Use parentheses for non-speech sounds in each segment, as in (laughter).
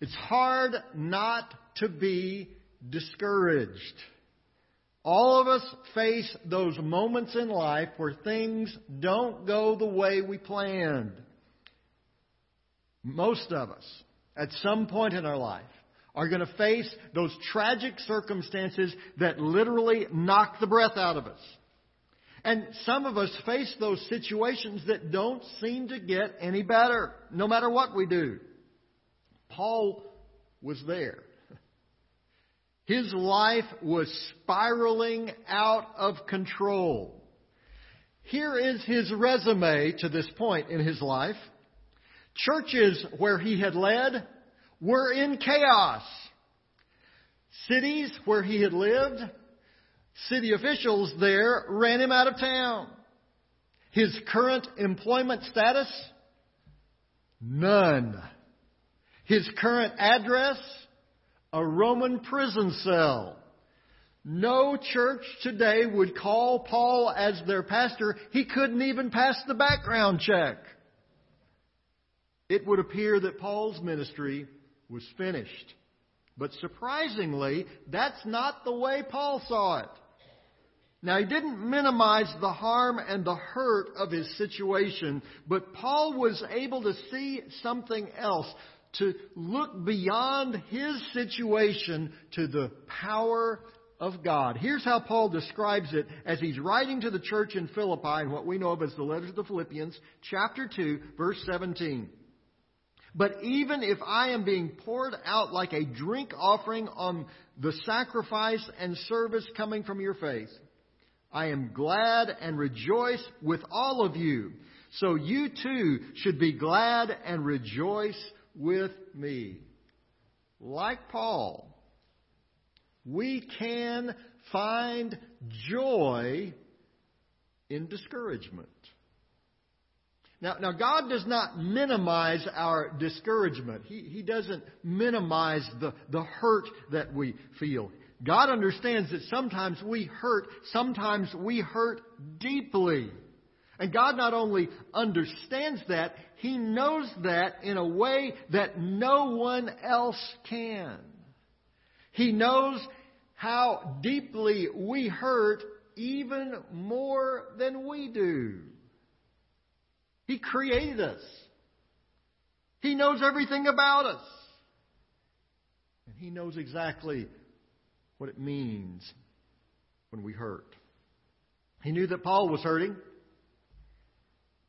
It's hard not to be discouraged. All of us face those moments in life where things don't go the way we planned. Most of us, at some point in our life, are going to face those tragic circumstances that literally knock the breath out of us. And some of us face those situations that don't seem to get any better, no matter what we do. Paul was there. His life was spiraling out of control. Here is his resume to this point in his life. Churches where he had led were in chaos. Cities where he had lived, city officials there ran him out of town. His current employment status? None. His current address? a Roman prison cell. No church today would call Paul as their pastor. He couldn't even pass the background check. It would appear that Paul's ministry was finished. But surprisingly, that's not the way Paul saw it. Now, he didn't minimize the harm and the hurt of his situation, but Paul was able to see something else to look beyond his situation to the power of God. Here's how Paul describes it as he's writing to the church in Philippi in what we know of as the letter to the Philippians, chapter 2, verse 17. But even if I am being poured out like a drink offering on the sacrifice and service coming from your faith, I am glad and rejoice with all of you. So you too should be glad and rejoice with me. Like Paul, we can find joy in discouragement. Now, now God does not minimize our discouragement. He, he doesn't minimize the, the hurt that we feel. God understands that sometimes we hurt, sometimes we hurt deeply. And God not only understands that, He knows that in a way that no one else can. He knows how deeply we hurt even more than we do. He created us. He knows everything about us. And He knows exactly what it means when we hurt. He knew that Paul was hurting.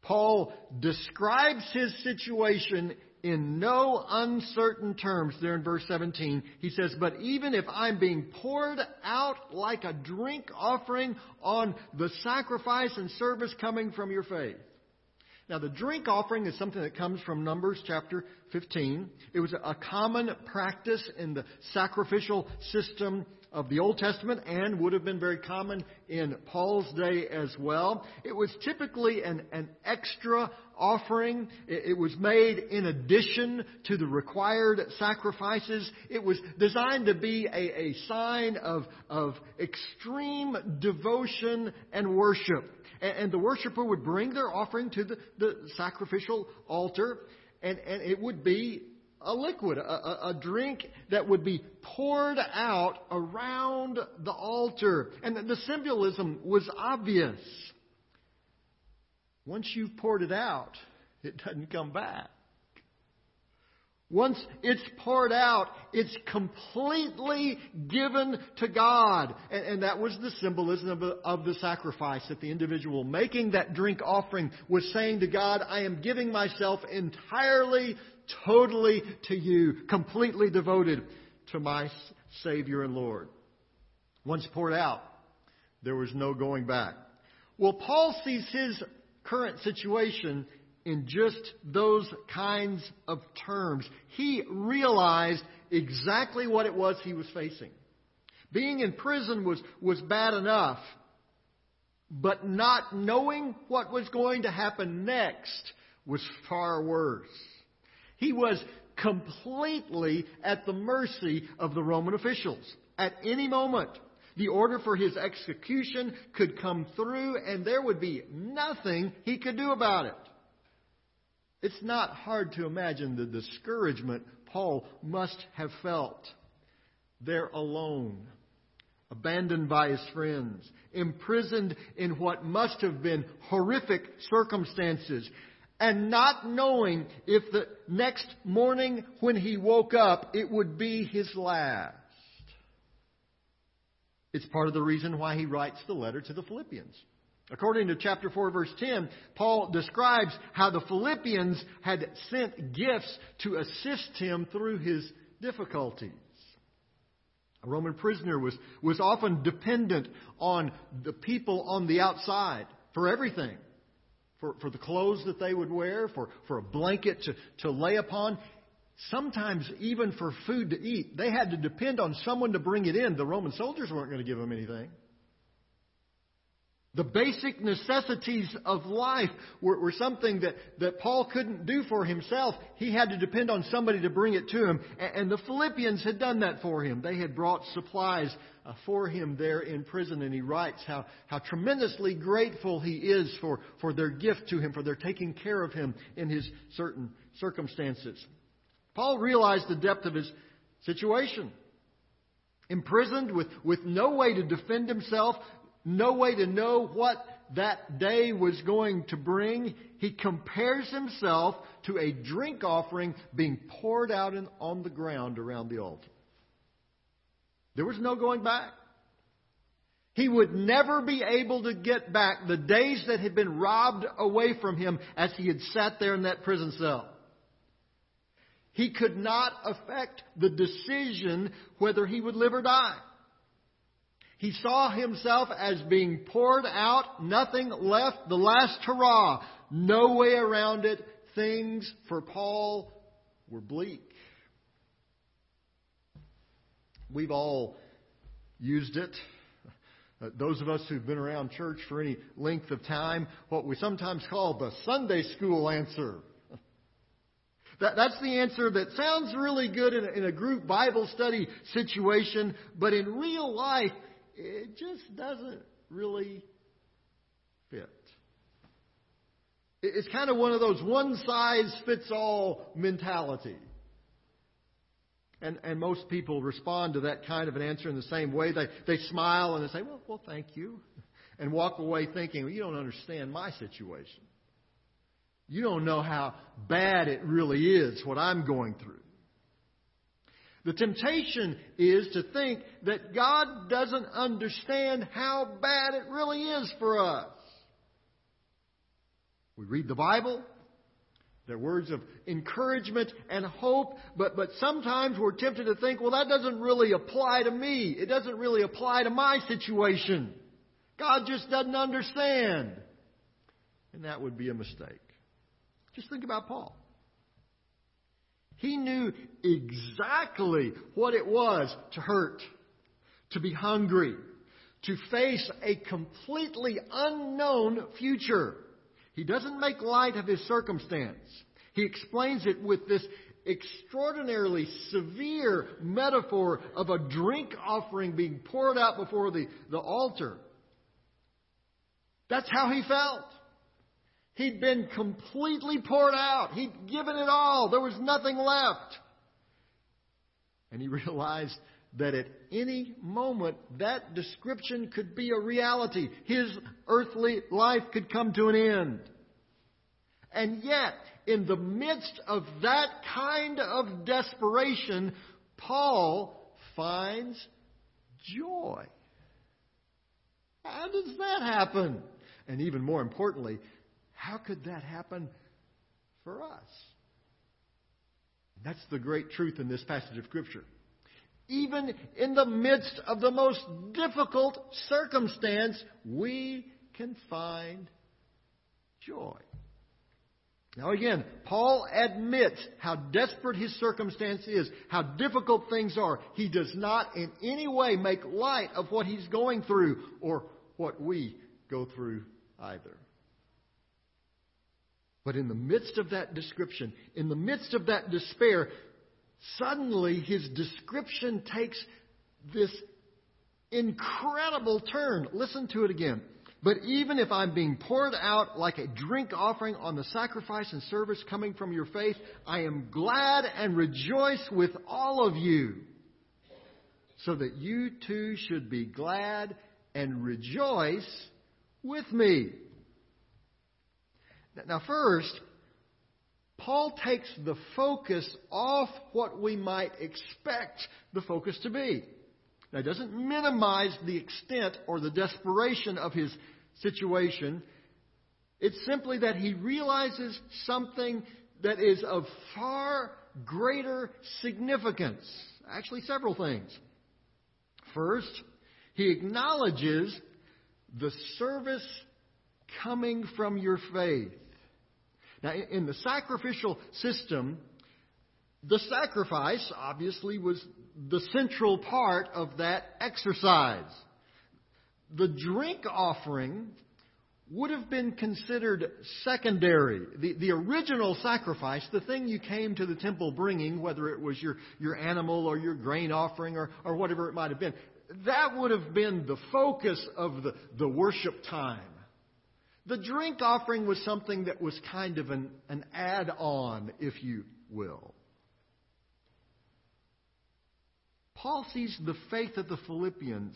Paul describes his situation in no uncertain terms there in verse 17. He says, But even if I'm being poured out like a drink offering on the sacrifice and service coming from your faith. Now, the drink offering is something that comes from Numbers chapter 15. It was a common practice in the sacrificial system of the Old Testament and would have been very common in Paul's day as well. It was typically an, an extra offering. It, it was made in addition to the required sacrifices. It was designed to be a, a sign of, of extreme devotion and worship. And, and the worshiper would bring their offering to the, the sacrificial altar, and, and it would be a liquid, a, a, a, drink that would be poured out around the altar. And the symbolism was obvious. Once you've poured it out, it doesn't come back. Once it's poured out, it's completely given to God. And, and that was the symbolism of, of the sacrifice that the individual making that drink offering was saying to God, I am giving myself entirely totally to you, completely devoted to my Savior and Lord. Once poured out, there was no going back. Well, Paul sees his current situation in just those kinds of terms. He realized exactly what it was he was facing. Being in prison was, was bad enough, but not knowing what was going to happen next was far worse. He was completely at the mercy of the Roman officials. At any moment, the order for his execution could come through and there would be nothing he could do about it. It's not hard to imagine the discouragement Paul must have felt. There alone, abandoned by his friends, imprisoned in what must have been horrific circumstances, and not knowing if the next morning when he woke up it would be his last. It's part of the reason why he writes the letter to the Philippians. According to chapter 4, verse 10, Paul describes how the Philippians had sent gifts to assist him through his difficulties. A Roman prisoner was, was often dependent on the people on the outside for everything. For, for the clothes that they would wear, for, for a blanket to, to lay upon. Sometimes even for food to eat, they had to depend on someone to bring it in. The Roman soldiers weren't going to give them anything. The basic necessities of life were, were, something that, that Paul couldn't do for himself. He had to depend on somebody to bring it to him. And, and the Philippians had done that for him. They had brought supplies uh, for him there in prison. And he writes how, how tremendously grateful he is for, for their gift to him, for their taking care of him in his certain circumstances. Paul realized the depth of his situation. Imprisoned with, with no way to defend himself, no way to know what that day was going to bring, he compares himself to a drink offering being poured out in, on the ground around the altar. There was no going back. He would never be able to get back the days that had been robbed away from him as he had sat there in that prison cell. He could not affect the decision whether he would live or die. He saw himself as being poured out, nothing left, the last hurrah, no way around it. Things for Paul were bleak. We've all used it. Uh, those of us who've been around church for any length of time, what we sometimes call the Sunday school answer. That, that's the answer that sounds really good in a, in a group Bible study situation, but in real life, it just doesn't really fit. It's kind of one of those one size fits all mentality. And, and most people respond to that kind of an answer in the same way. They, they smile and they say, well, well, thank you. (laughs) And walk away thinking, well, you don't understand my situation. You don't know how bad it really is, what I'm going through. The temptation is to think that God doesn't understand how bad it really is for us. We read the Bible, they're words of encouragement and hope, but, but sometimes we're tempted to think, well, that doesn't really apply to me. It doesn't really apply to my situation. God just doesn't understand. And that would be a mistake. Just think about Paul. He knew exactly what it was to hurt, to be hungry, to face a completely unknown future. He doesn't make light of his circumstance. He explains it with this extraordinarily severe metaphor of a drink offering being poured out before the, the altar. That's how he felt. He'd been completely poured out. He'd given it all. There was nothing left. And he (laughs) realized that at any moment that description could be a reality. His earthly life could come to an end. And yet, in the midst of that kind of desperation, Paul finds joy. How does that happen? And even more importantly, how could that happen for us? That's the great truth in this passage of Scripture. Even in the midst of the most difficult circumstance, we can find joy. Now, again, Paul admits how desperate his circumstance is, how difficult things are. He does not in any way make light of what he's going through or what we go through either. But in the midst of that description, in the midst of that despair, suddenly his description takes this incredible turn. Listen to it again. But even if I'm being poured out like a drink offering on the sacrifice and service coming from your faith, I am glad and rejoice with all of you, so that you too should be glad and rejoice with me. Now, first, Paul takes the focus off what we might expect the focus to be. Now, it doesn't minimize the extent or the desperation of his situation. It's simply that he realizes something that is of far greater significance. Actually, several things. First, he acknowledges the service coming from your faith. Now, in the sacrificial system, the sacrifice obviously was the central part of that exercise. The drink offering would have been considered secondary. The, the original sacrifice, the thing you came to the temple bringing, whether it was your, your animal or your grain offering or, or whatever it might have been, that would have been the focus of the, the worship time. The drink offering was something that was kind of an, an add on, if you will. Paul sees the faith of the Philippians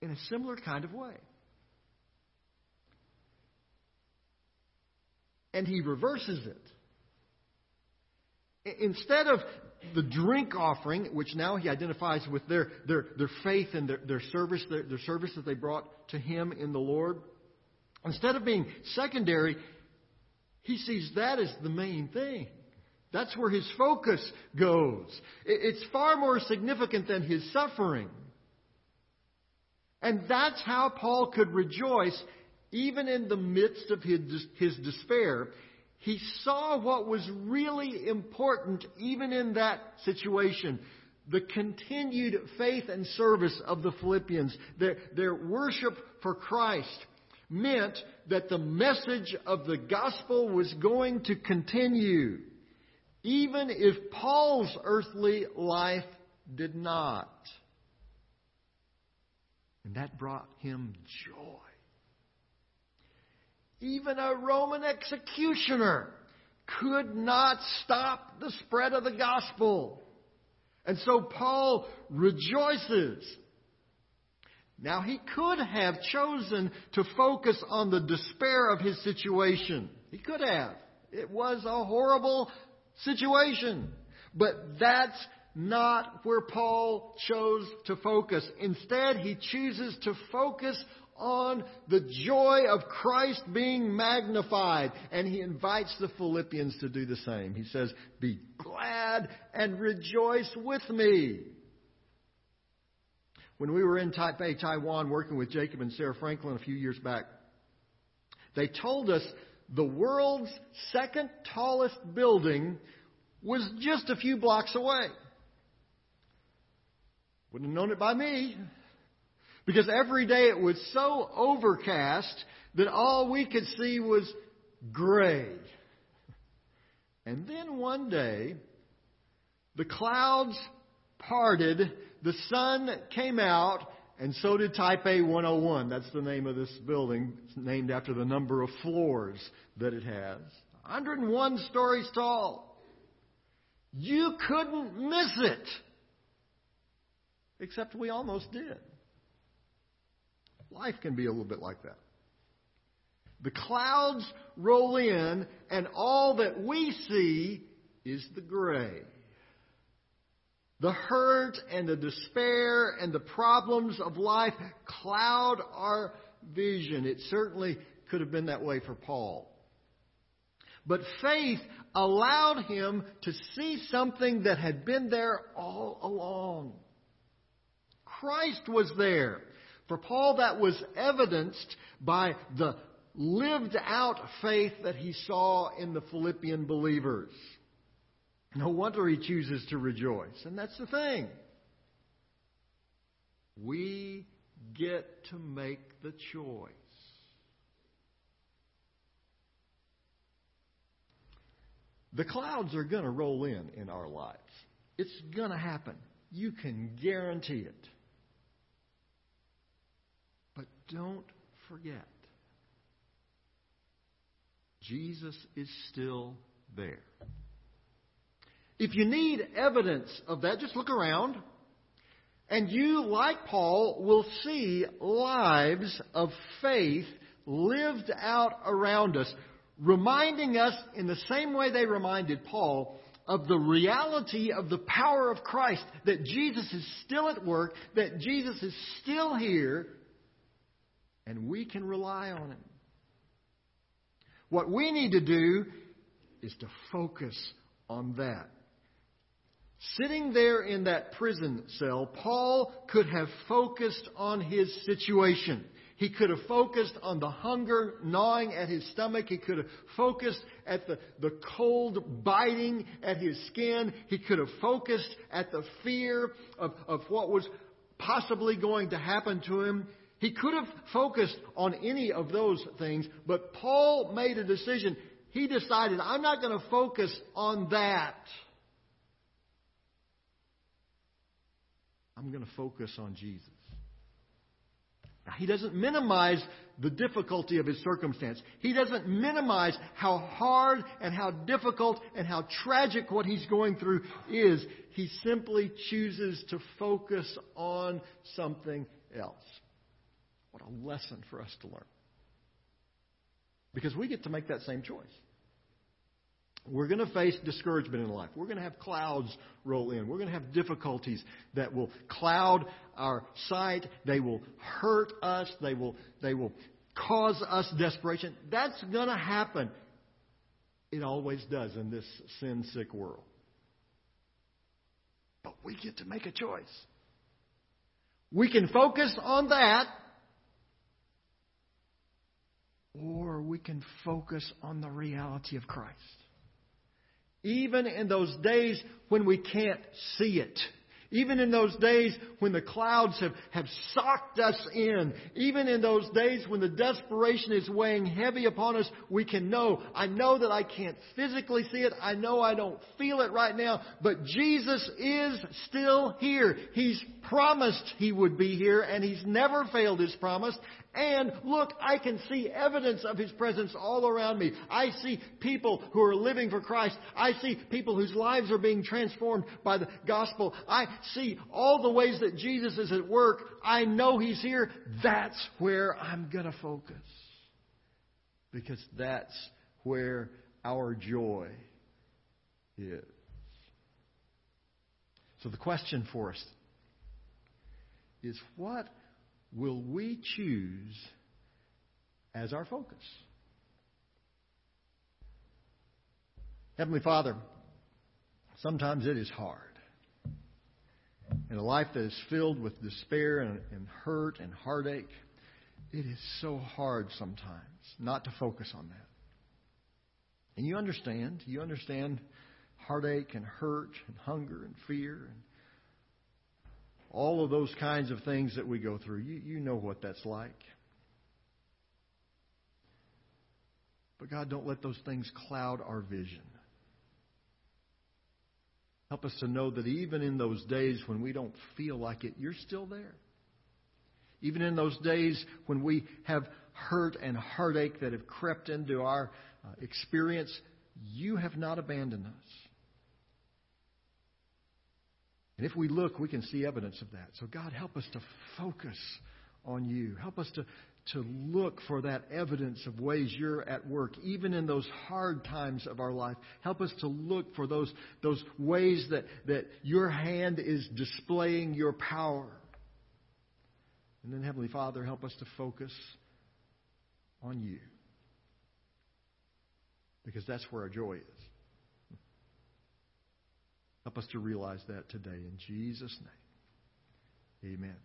in a similar kind of way. And he reverses it. Instead of the drink offering, which now he identifies with their, their, their faith and their, their service, their, their service that they brought to him in the Lord, instead of being secondary, he sees that as the main thing. That's where his focus goes. It's far more significant than his suffering. And that's how Paul could rejoice even in the midst of his, his despair. He saw what was really important even in that situation. The continued faith and service of the Philippians, their, their worship for Christ meant that the message of the gospel was going to continue even if Paul's earthly life did not. And that brought him joy. Even a Roman executioner could not stop the spread of the gospel. And so Paul rejoices. Now, he could have chosen to focus on the despair of his situation. He could have. It was a horrible situation. But that's not where Paul chose to focus. Instead, he chooses to focus on the joy of Christ being magnified. And he invites the Philippians to do the same. He says, Be glad and rejoice with me. When we were in Taipei, Taiwan, working with Jacob and Sarah Franklin a few years back, they told us the world's second tallest building was just a few blocks away. Wouldn't have known it by me. Because every day it was so overcast that all we could see was gray. And then one day, the clouds parted, the sun came out, and so did Taipei 101. That's the name of this building. It's named after the number of floors that it has. 101 stories tall. You couldn't miss it. Except we almost did. Life can be a little bit like that. The clouds roll in, and all that we see is the gray. The hurt and the despair and the problems of life cloud our vision. It certainly could have been that way for Paul. But faith allowed him to see something that had been there all along. Christ was there. For Paul, that was evidenced by the lived out faith that he saw in the Philippian believers. No wonder he chooses to rejoice. And that's the thing. We get to make the choice. The clouds are going to roll in in our lives. It's going to happen. You can guarantee it. But don't forget. Jesus is still there. If you need evidence of that, just look around. And you, like Paul, will see lives of faith lived out around us, reminding us in the same way they reminded Paul of the reality of the power of Christ, that Jesus is still at work, that Jesus is still here, and we can rely on Him. What we need to do is to focus on that. Sitting there in that prison cell, Paul could have focused on his situation. He could have focused on the hunger gnawing at his stomach. He could have focused at the, the cold biting at his skin. He could have focused at the fear of, of what was possibly going to happen to him. He could have focused on any of those things, but Paul made a decision. He decided, I'm not going to focus on that. I'm going to focus on Jesus. Now, he doesn't minimize the difficulty of his circumstance. He doesn't minimize how hard and how difficult and how tragic what he's going through is. He simply chooses to focus on something else. What a lesson for us to learn. Because we get to make that same choice. We're going to face discouragement in life. We're going to have clouds roll in. We're going to have difficulties that will cloud our sight. They will hurt us. They will, they will cause us desperation. That's going to happen. It always does in this sin sick world. But we get to make a choice. We can focus on that, or we can focus on the reality of Christ even in those days when we can't see it. Even in those days when the clouds have, have socked us in, even in those days when the desperation is weighing heavy upon us, we can know, I know that I can't physically see it. I know I don't feel it right now, but Jesus is still here. He's promised He would be here and He's never failed His promise. And look, I can see evidence of His presence all around me. I see people who are living for Christ. I see people whose lives are being transformed by the gospel. I see all the ways that Jesus is at work. I know He's here. That's where I'm going to focus. Because that's where our joy is. So the question for us is what will we choose as our focus? Heavenly Father, sometimes it is hard. In a life that is filled with despair and, and hurt and heartache, it is so hard sometimes not to focus on that. And you understand. You understand heartache and hurt and hunger and fear and all of those kinds of things that we go through. You, you know what that's like. But God, don't let those things cloud our vision. Help us to know that even in those days when we don't feel like it, you're still there. Even in those days when we have hurt and heartache that have crept into our uh, experience, you have not abandoned us. And if we look, we can see evidence of that. So, God, help us to focus on you. Help us to, to look for that evidence of ways you're at work, even in those hard times of our life. Help us to look for those, those ways that, that your hand is displaying your power. And then, Heavenly Father, help us to focus on you. Because that's where our joy is. Help us to realize that today. In Jesus' name, amen.